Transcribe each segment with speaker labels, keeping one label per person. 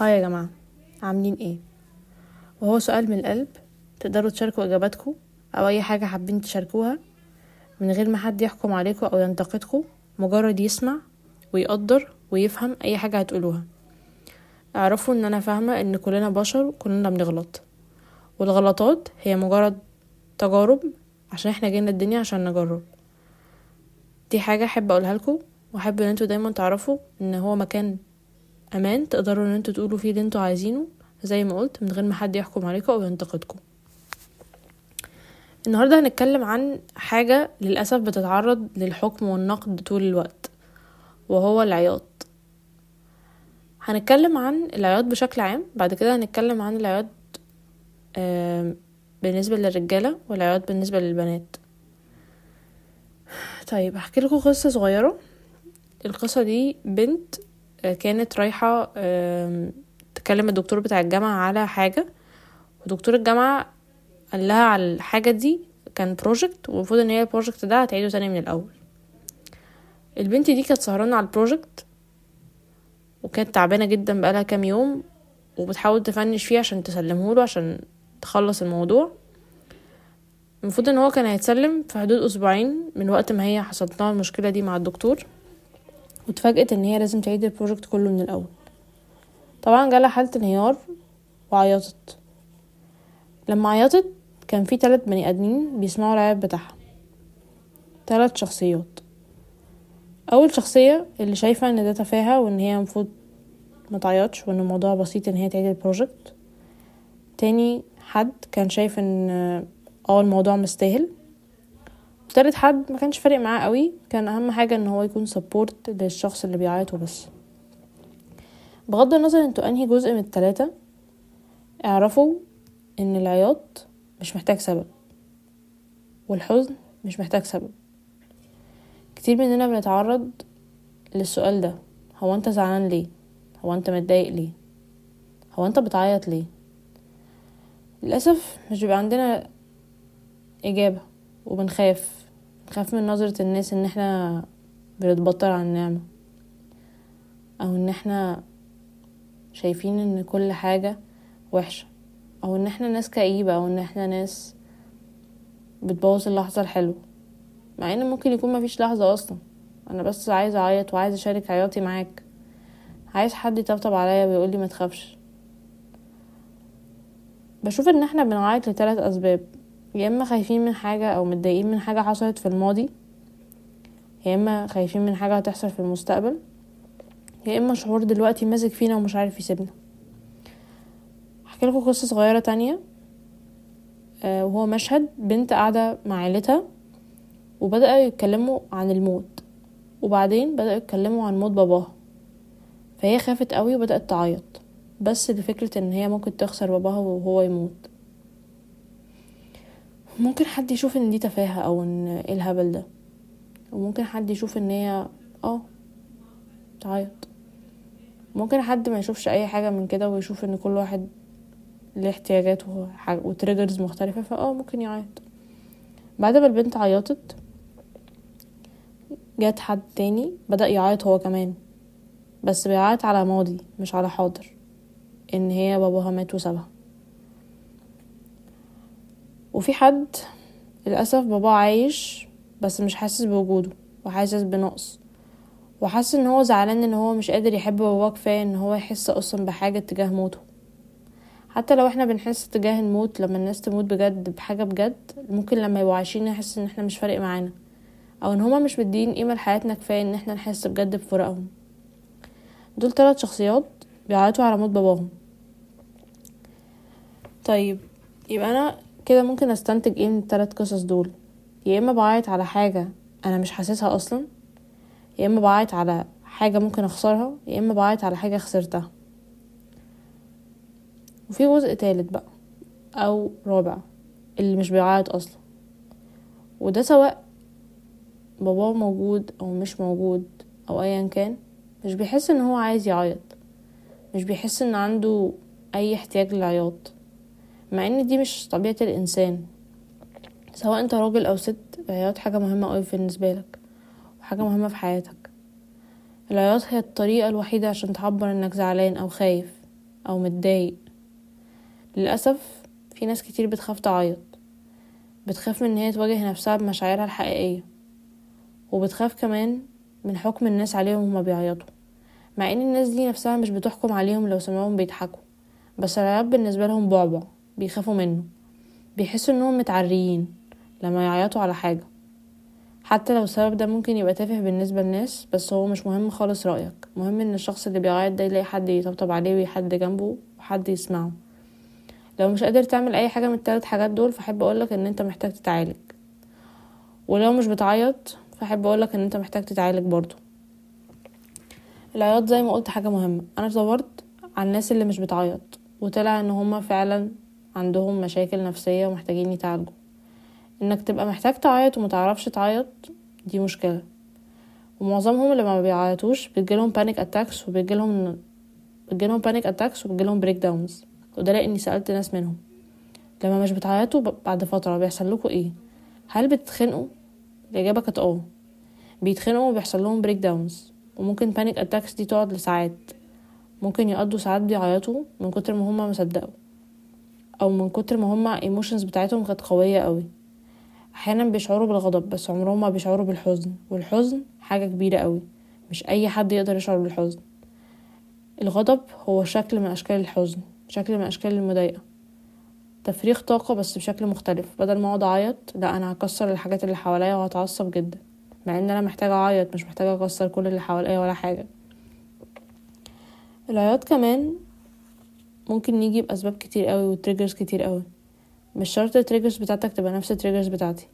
Speaker 1: هاي يا جماعة عاملين إيه؟ وهو سؤال من القلب تقدروا تشاركوا إجاباتكم أو أي حاجة حابين تشاركوها من غير ما حد يحكم عليكم أو ينتقدكم مجرد يسمع ويقدر ويفهم أي حاجة هتقولوها. اعرفوا إن أنا فاهمة إن كلنا بشر وكلنا بنغلط والغلطات هي مجرد تجارب عشان إحنا جينا الدنيا عشان نجرب. دي حاجة أحب أقولها لكم وأحب إن أنتوا دايما تعرفوا إن هو مكان أمان تقدروا إن أنتوا تقولوا فيه اللي أنتوا عايزينه. زي ما قلت من غير ما حد يحكم عليكم أو ينتقدكم. النهارده هنتكلم عن حاجة للأسف بتتعرض للحكم والنقد طول الوقت وهو العياط. هنتكلم عن العياط بشكل عام بعد كده هنتكلم عن العياط آم، بالنسبة للرجالة والعياط بالنسبة للبنات. طيب هحكي لكم قصة صغيرة. القصة دي بنت كانت رايحة تكلم الدكتور بتاع الجامعة على حاجة. ودكتور الجامعة قال لها على الحاجة دي كان project ومفروض إن هي ال project ده هتعيده تاني من الأول. البنت دي كانت سهرانة على ال project وكانت تعبانة جدا بقالها كام يوم وبتحاول ت finish فيه عشان تسلمهوله عشان تخلص الموضوع. المفروض إن هو كان هيتسلم في حدود أسبوعين من وقت ما هي حصلت لها المشكلة دي مع الدكتور. واتفاجئت إن هي لازم تعيد ال project كله من الأول. طبعا جالها حالة انهيار وعيطت. لما عيطت كان في تلات بني آدمين بيسمعوا العياط بتاعها. تلات شخصيات. أول شخصية اللي شايفة إن ده تفاهة وإن هي المفروض ما تعيطش وإن الموضوع بسيط إن هي تعيد ال project تاني حد كان شايف إن آه الموضوع مستاهل. وتالت حد ما كانش فارق معاه قوي. كان أهم حاجة إن هو يكون سبورت للشخص اللي بيعيط وبس بغض النظر إنتوا أنهي جزء من التلاتة اعرفوا إن العياط مش محتاج سبب والحزن مش محتاج سبب. كتير مننا بنتعرض للسؤال ده. هو أنت زعلان ليه؟ هو أنت متضايق ليه؟ هو أنت بتعيط ليه؟ للأسف مش بيبقى عندنا إجابة وبنخاف. بنخاف من نظرة الناس إن إحنا بنتبطر عن النعمة. أو إن إحنا شايفين إن كل حاجة وحشة. أو إن إحنا ناس كئيبة. أو إن إحنا ناس بتبوظ اللحظة الحلوة. مع إن ممكن يكون مفيش لحظة أصلا. أنا بس عايزة أعيط وعايزة أشارك عياطي معاك. عايز حد يطبطب عليا ويقولي ما تخافش. بشوف إن إحنا بنعيط لثلاث أسباب. يا إما خايفين من حاجة أو متضايقين من حاجة حصلت في الماضي يا إما خايفين من حاجة هتحصل في المستقبل يا إما شعور دلوقتي ماسك فينا ومش عارف يسيبنا. احكي لكم قصة صغيرة تانية. آه، وهو مشهد بنت قاعدة مع عيلتها وبدأوا يتكلموا عن الموت. وبعدين بدأوا يتكلموا عن موت باباها. فهي خافت قوي وبدأت تعيط. بس لفكرة إن هي ممكن تخسر باباها وهو يموت. ممكن حد يشوف إن دي تفاهة أو إن إيه الهبل ده. وممكن حد يشوف إن هي آه تعيط. ممكن حد ما يشوفش أي حاجة من كده ويشوف إن كل واحد ليه احتياجات وتريجرز مختلفة فآه ممكن يعيط. بعد ما البنت عيطت جات حد تاني بدأ يعيط هو كمان. بس بيعيط على ماضي مش على حاضر. إن هي باباها مات وسابها. وفي حد للأسف باباه عايش بس مش حاسس بوجوده وحاسس بنقص. وحاسس إن هو زعلان إن هو مش قادر يحب باباه كفاية إن هو يحس أصلا بحاجة تجاه موته. حتى لو إحنا بنحس تجاه الموت لما الناس تموت بجد بحاجة بجد ممكن لما يبقوا عايشين نحس إن إحنا مش فارق معانا. أو إن هما مش مدين قيمة لحياتنا كفاية إن إحنا نحس بجد بفراقهم. دول ثلاث شخصيات بيعيطوا على موت باباهم. طيب يبقى أنا كده ممكن أستنتج إيه من التلات قصص دول؟ يا إما بعيط على حاجة أنا مش حاسسها أصلا يا إما بعيط على حاجة ممكن أخسرها يا إما بعيط على حاجة خسرتها. وفي جزء تالت بقى أو رابع اللي مش بيعيط أصلا. وده سواء باباه موجود أو مش موجود أو ايا كان مش بيحس إن هو عايز يعيط مش بيحس إن عنده أي احتياج للعياط. مع إن دي مش طبيعة الإنسان. سواء أنت راجل أو ست العياط حاجة مهمة قوي بالنسبة لك وحاجة مهمة في حياتك. العياط هي الطريقة الوحيدة عشان تعبر إنك زعلان أو خايف أو متضايق. للأسف في ناس كتير بتخاف تعيط. بتخاف من إن هي تواجه نفسها بمشاعرها الحقيقية. وبتخاف كمان من حكم الناس عليهم هما بيعيطوا. مع إن الناس دي نفسها مش بتحكم عليهم لو سمعوهم بيضحكوا. بس العياط بالنسبة لهم بعبع. بيخافوا منه. بيحسوا إنهم متعريين لما يعيطوا على حاجة. حتى لو السبب ده ممكن يبقى تافه بالنسبة للناس بس هو مش مهم خالص رأيك. مهم إن الشخص اللي بيعيط ده يلاقي حد يطبطب عليه وحد جنبه وحد يسمعه. لو مش قادر تعمل أي حاجة من التلات حاجات دول فحب أقولك إن أنت محتاج تتعالج. ولو مش بتعيط فحب أقولك إن أنت محتاج تتعالج برضو العياط زي ما قلت حاجة مهمة. أنا دورت على الناس اللي مش بتعيط وطلع إن هما فعلا عندهم مشاكل نفسية ومحتاجين يتعالجوا. إنك تبقى محتاج تعيط ومتعرفش تعيط دي مشكلة. ومعظمهم اللي ما بيعيطوش بيجيلهم panic attacks وبيجيلهم بيجيلهم panic attacks وبيجيلهم breakdowns وده لاني سألت ناس منهم. لما مش بتعيطوا بعد فترة بيحصل لكم إيه؟ هل بتتخنقوا الإجابة كانت آه. بيتخنقوا وبيحصل لهم breakdowns وممكن panic attacks دي تقعد لساعات. ممكن يقضوا ساعات بيعيطوا من كتر ما هما ما صدقوا أو من كتر ما هما emotions بتاعتهم كانت قوية قوي. أحيانا بيشعروا بالغضب بس عمرهم ما بيشعروا بالحزن. والحزن حاجة كبيرة قوي. مش أي حد يقدر يشعر بالحزن. الغضب هو شكل من أشكال الحزن شكل من أشكال المضايقة. تفريغ طاقة بس بشكل مختلف. بدل ما أقعد أعيط لا أنا هكسر الحاجات اللي حواليا وهتعصب جدا. مع إن أنا محتاجة أعيط مش محتاجة أكسر كل اللي حواليا ولا حاجة. العياط كمان ممكن يجي بأسباب كتير قوي و triggers كتير قوي. مش شرط ال triggers بتاعتك تبقى نفس ال triggers بتاعتي.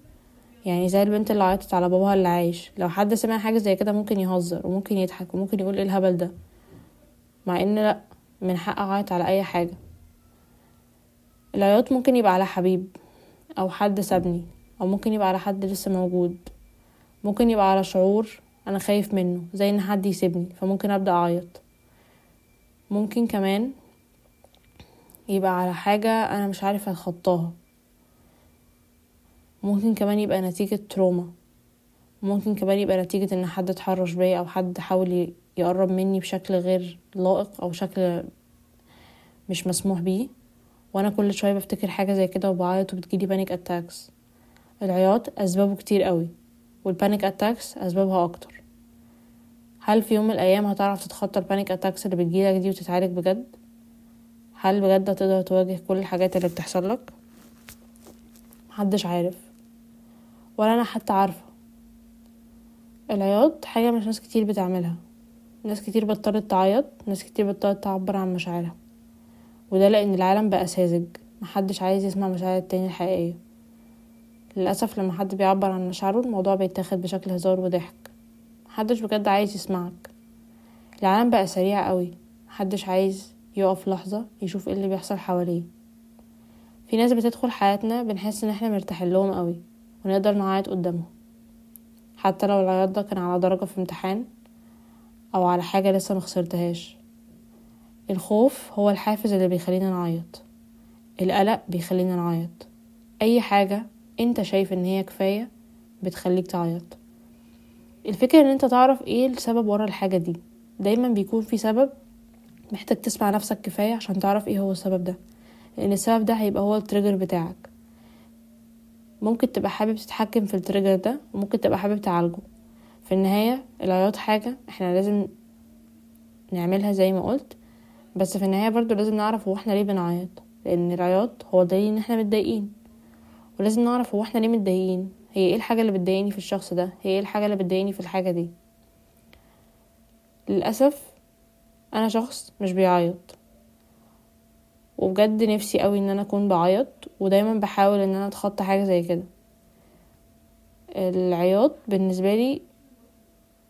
Speaker 1: يعني زي البنت اللي عيطت على باباها اللي عايش. لو حد سمع حاجة زي كده ممكن يهزر وممكن يضحك وممكن يقول إيه الهبل ده. مع إن لأ من حق اعيط على أي حاجة. العياط ممكن يبقى على حبيب أو حد سابني أو ممكن يبقى على حد لسه موجود. ممكن يبقى على شعور أنا خايف منه زي إن حد يسيبني فممكن أبدأ أعيط. ممكن كمان يبقى على حاجة أنا مش عارف أتخطاها. ممكن كمان يبقى نتيجة trauma ممكن كمان يبقى نتيجة إن حد اتحرش بيا أو حد حاول يقرب مني بشكل غير لائق أو شكل مش مسموح بيه. وأنا كل شوية بفتكر حاجة زي كده وبعيط وبتجيلي panic attacks العياط أسبابه كتير قوي وال panic attacks أسبابها أكتر. هل في يوم من الأيام هتعرف تتخطى ال panic attacks اللي بتجيلك دي وتتعالج بجد؟ هل بجد هتقدر تواجه كل الحاجات اللي بتحصل لك؟ محدش عارف. ولا أنا حتى عارفة. العياط حاجة مش ناس كتير بتعملها. ناس كتير بطلت تعيط ناس كتير بطلت تعبر عن مشاعرها. وده لأن العالم بقى ساذج. محدش عايز يسمع مشاعر التاني الحقيقية. للأسف لما حد بيعبر عن مشاعره الموضوع بيتاخد بشكل هزار وضحك. محدش بجد عايز يسمعك. العالم بقى سريع قوي. محدش عايز يقف لحظة يشوف إيه اللي بيحصل حواليه. في ناس بتدخل حياتنا بنحس إن إحنا مرتاحين لهم قوي ونقدر نعيط قدامهم. حتى لو العياط ده كان على درجة في امتحان أو على حاجة لسه مخسرتهاش الخوف هو الحافز اللي بيخلينا نعيط. القلق بيخلينا نعيط. أي حاجة أنت شايف إن هي كفاية بتخليك تعيط. الفكرة إن أنت تعرف إيه السبب ورا الحاجة دي. دايما بيكون في سبب محتاج تسمع نفسك كفاية عشان تعرف إيه هو السبب ده. لأن السبب ده هيبقى هو ال trigger بتاعك. ممكن تبقى حابب تتحكم في ال trigger ده وممكن تبقى حابب تعالجه. في النهاية العياط حاجة إحنا لازم نعملها زي ما قلت. بس في النهاية برضو لازم نعرف هو إحنا ليه بنعيط. لأن العياط هو دليل ان إحنا متضايقين. ولازم نعرف هو إحنا ليه متضايقين. هي إيه الحاجة اللي بتضايقني في الشخص ده؟ هي إيه الحاجة اللي بتضايقني في الحاجة دي؟ للأسف أنا شخص مش بيعيط. وبجد نفسي قوي إن أنا أكون بعيط ودايما بحاول إن أنا أتخطى حاجة زي كده. العياط بالنسبة لي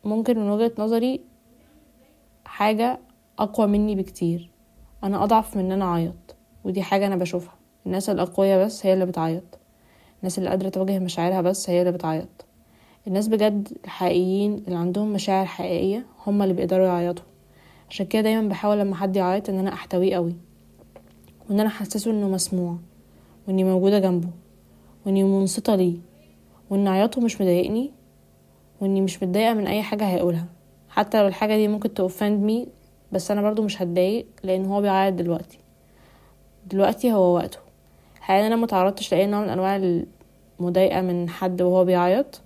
Speaker 1: ممكن من وجهة نظري حاجة أقوى مني بكتير. أنا أضعف من إن أنا أعيط ودي حاجة أنا بشوفها. الناس الأقوياء بس هي اللي بتعيط. الناس اللي قادرة تواجه مشاعرها بس هي اللي بتعيط. الناس بجد الحقيقيين اللي عندهم مشاعر حقيقية هما اللي بيقدروا يعيطوا. عشان كده دايما بحاول لما حد يعيط إن أنا أحتويه قوي وإن أنا أحسسه إنه مسموع وإني موجودة جنبه وإني منصتة ليه وإن عياطه مش مضايقني وإني مش متضايقة من أي حاجة هيقولها حتى لو الحاجة دي ممكن تأوفند مي بس أنا برضو مش هتضايق لأن هو بيعيط دلوقتي. دلوقتي هو وقته. حاليا أنا متعرضتش لأي نوع من أنواع المضايقة من حد وهو بيعيط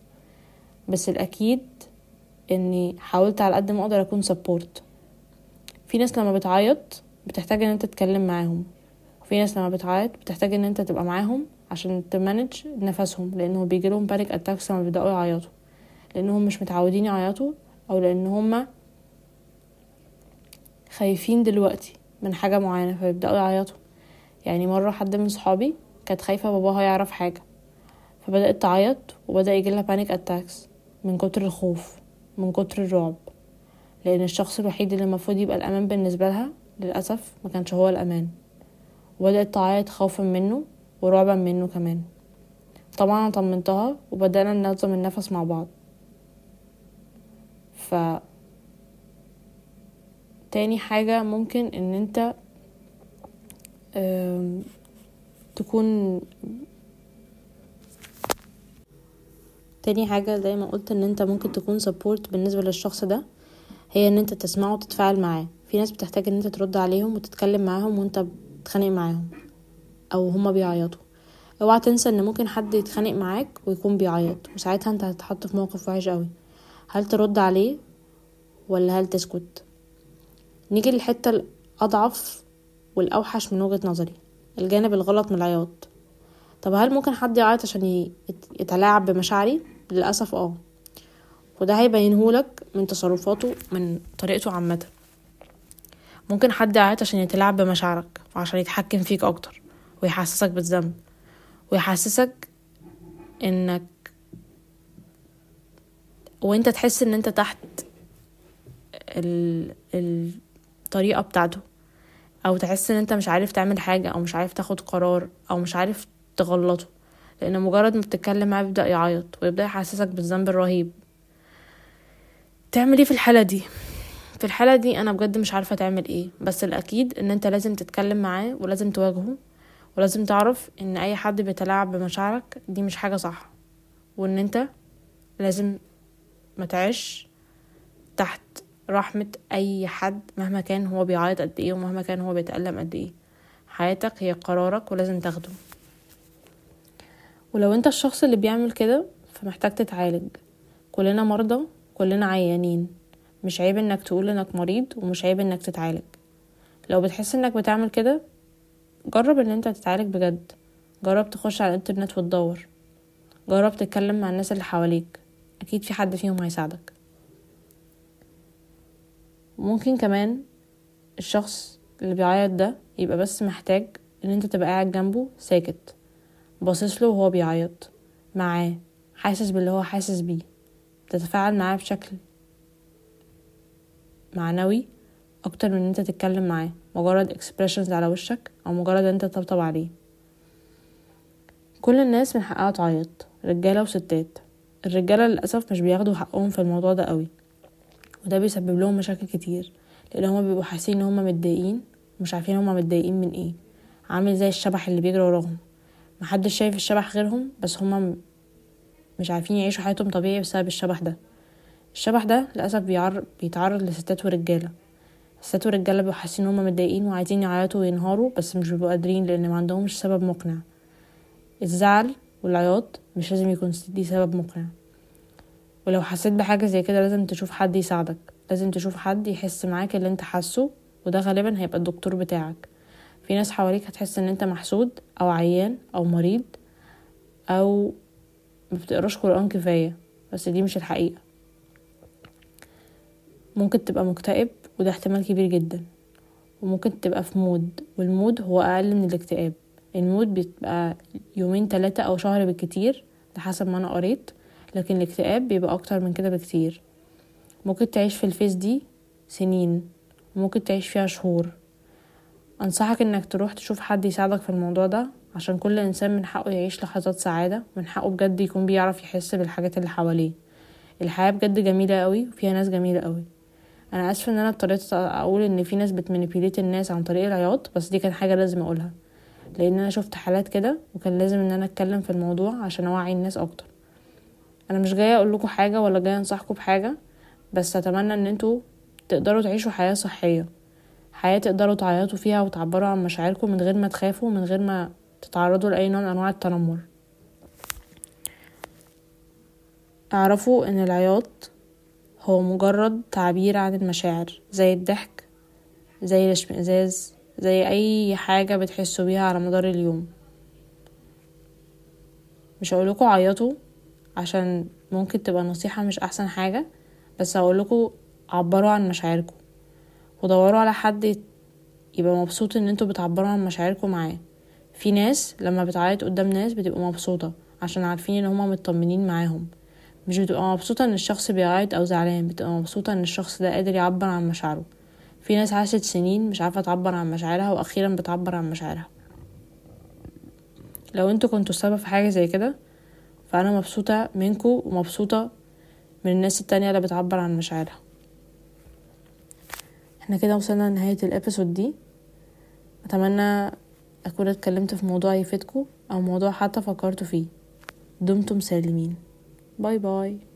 Speaker 1: بس الأكيد إني حاولت على قد ما أقدر أكون support في ناس لما بتعيط بتحتاج إن أنت تتكلم معاهم. وفي ناس لما بتعيط بتحتاج إن أنت تبقى معاهم عشان ت manage نفسهم لأنه بيجيلهم panic attacks لما بيبدأوا يعيطوا. لأنهم مش متعودين يعيطوا أو لأن هما خايفين دلوقتي من حاجة معينة فبيبدأوا يعيطوا. يعني مرة حد من صحابي كانت خايفة باباها يعرف حاجة فبدأت تعيط وبدأ يجيلها panic attacks من كتر الخوف من كتر الرعب. لأن الشخص الوحيد اللي المفروض يبقى الأمان بالنسبة لها للأسف ما كانش هو الأمان. وبدات تعيط خوفا منه ورعبا منه كمان. طبعا أنا طمنتها وبدأنا ننظم النفس مع بعض. ف تاني حاجة ممكن إن أنت تكون تاني حاجة زي ما قلت إن أنت ممكن تكون سبورت بالنسبة للشخص ده. هي إن أنت تسمعه وتتفاعل معاه. في ناس بتحتاج إن أنت ترد عليهم وتتكلم معاهم وأنت بتتخانق معاهم أو هما بيعيطوا. أوعى تنسى إن ممكن حد يتخانق معاك ويكون بيعيط. وساعتها أنت هتتحط في موقف وحش قوي هل ترد عليه ولا هل تسكت؟ نيجي للحتة الأضعف والأوحش من وجهة نظري الجانب الغلط من العياط. طب هل ممكن حد يعيط عشان يتلاعب بمشاعري؟ للأسف آه. وده هيبينهولك من تصرفاته من طريقته عامة. ممكن حد يعيط عشان يتلاعب بمشاعرك وعشان يتحكم فيك أكتر ويحسسك بالذنب ويحسسك إنك وأنت تحس إن أنت تحت ال... الطريقة بتاعته أو تحس إن أنت مش عارف تعمل حاجة أو مش عارف تاخد قرار أو مش عارف تغلطه. لأن مجرد ما بتتكلم معاه بيبدأ يعيط ويبدأ يحسسك بالذنب الرهيب. تعمل إيه في الحالة دي؟ في الحالة دي أنا بجد مش عارفة تعمل إيه بس الأكيد إن أنت لازم تتكلم معاه ولازم تواجهه ولازم تعرف إن أي حد بيتلاعب بمشاعرك دي مش حاجة صح وإن أنت لازم ما تعيش تحت رحمة أي حد مهما كان هو بيعيط قد إيه ومهما كان هو بيتألم قد إيه. حياتك هي قرارك ولازم تاخده. ولو أنت الشخص اللي بيعمل كده فمحتاج تتعالج. كلنا مرضى كلنا عيانين. مش عيب إنك تقول إنك مريض ومش عيب إنك تتعالج. لو بتحس إنك بتعمل كده جرب إن أنت تتعالج بجد. جرب تخش على الإنترنت وتدور. جرب تتكلم مع الناس اللي حواليك. أكيد في حد فيهم هيساعدك. ممكن كمان الشخص اللي بيعيط ده يبقى بس محتاج إن أنت تبقى قاعد جنبه ساكت. باصص له وهو بيعيط. معاه. حاسس باللي هو حاسس بيه. تتفاعل معاه بشكل معنوي أكتر من إن أنت تتكلم معاه مجرد اكسبريشنز على وشك أو مجرد أنت تطبطب عليه. كل الناس من حقها تعيط رجالة وستات. الرجالة للأسف مش بياخدوا حقهم في الموضوع ده قوي وده بيسبب لهم مشاكل كتير لأن هما بيبقوا حاسين إن هما متضايقين ومش عارفين هما متضايقين من إيه عامل زي الشبح اللي بيجري وراهم. محدش شايف الشبح غيرهم بس هما مش عارفين يعيشوا حياتهم طبيعي بسبب الشبح ده. الشبح ده للأسف بيعرض بيتعرض لستات ورجالة. الستات والرجالة بيبقوا حاسين إن هما متضايقين وعايزين يعيطوا وينهاروا بس مش بيبقوا قادرين لأن ما عندهمش سبب مقنع. الزعل والعياط مش لازم يكون دي سبب مقنع. ولو حسيت بحاجة زي كده لازم تشوف حد يساعدك. لازم تشوف حد يحس معاك اللي انت حاسه وده غالبا هيبقى الدكتور بتاعك. في ناس حواليك هتحس إن انت محسود أو عيان أو مريض أو مبتقراش قرآن كفاية بس دي مش الحقيقة. ممكن تبقى مكتئب وده احتمال كبير جدا وممكن تبقى في mood وال mood هو أقل من الاكتئاب. ال mood بيبقى يومين تلاتة أو شهر بالكتير ده حسب ما أنا قريت لكن الاكتئاب بيبقى أكتر من كده بكتير. ممكن تعيش في ال phase دي سنين وممكن تعيش فيها شهور. أنصحك إنك تروح تشوف حد يساعدك في الموضوع ده. عشان كل إنسان من حقه يعيش لحظات سعادة من حقه بجد يكون بيعرف يحس بالحاجات اللي حواليه. الحياة بجد جميلة قوي وفيها ناس جميلة قوي. أنا آسفة إن أنا اضطريت أقول إن في ناس بتمانيبيوليت الناس عن طريق العياط بس دي كانت حاجة لازم أقولها. لأن أنا شفت حالات كده وكان لازم إن أنا أتكلم في الموضوع عشان أوعي الناس أكتر. أنا مش جاية أقول لكم حاجة ولا جاية أنصحكم بحاجة بس أتمنى إن أنتوا تقدروا تعيشوا حياة صحية. حياة تقدروا تعيطوا فيها وتعبروا عن مشاعركم من غير ما تخافوا من غير ما تتعرضوا لأي نوع من أنواع التنمر. اعرفوا إن العياط هو مجرد تعبير عن المشاعر زي الضحك زي الاشمئزاز زي أي حاجة بتحسوا بيها على مدار اليوم. مش هقولكوا عيطوا عشان ممكن تبقى نصيحة مش أحسن حاجة بس هقولكوا عبروا عن مشاعركم ودوروا على حد يبقى مبسوط إن أنتوا بتعبروا عن مشاعركم معاه. في ناس لما بتعيط قدام ناس بتبقى مبسوطة عشان عارفين إن هما مطمنين معاهم. مش بتبقى مبسوطة إن الشخص بيعيط أو زعلان بتبقى مبسوطة إن الشخص ده قادر يعبر عن مشاعره. في ناس عاشت سنين مش عارفة تعبر عن مشاعرها وأخيرا بتعبر عن مشاعرها. لو أنتوا كنتوا السبب في حاجة زي كده فأنا مبسوطة منكو ومبسوطة من الناس التانية اللي بتعبر عن مشاعرها. إحنا كده وصلنا لنهاية ال episode دي. أتمنى أكون اتكلمت في موضوع يفيدكم أو موضوع حتى فكرتوا فيه. دمتم سالمين. bye bye.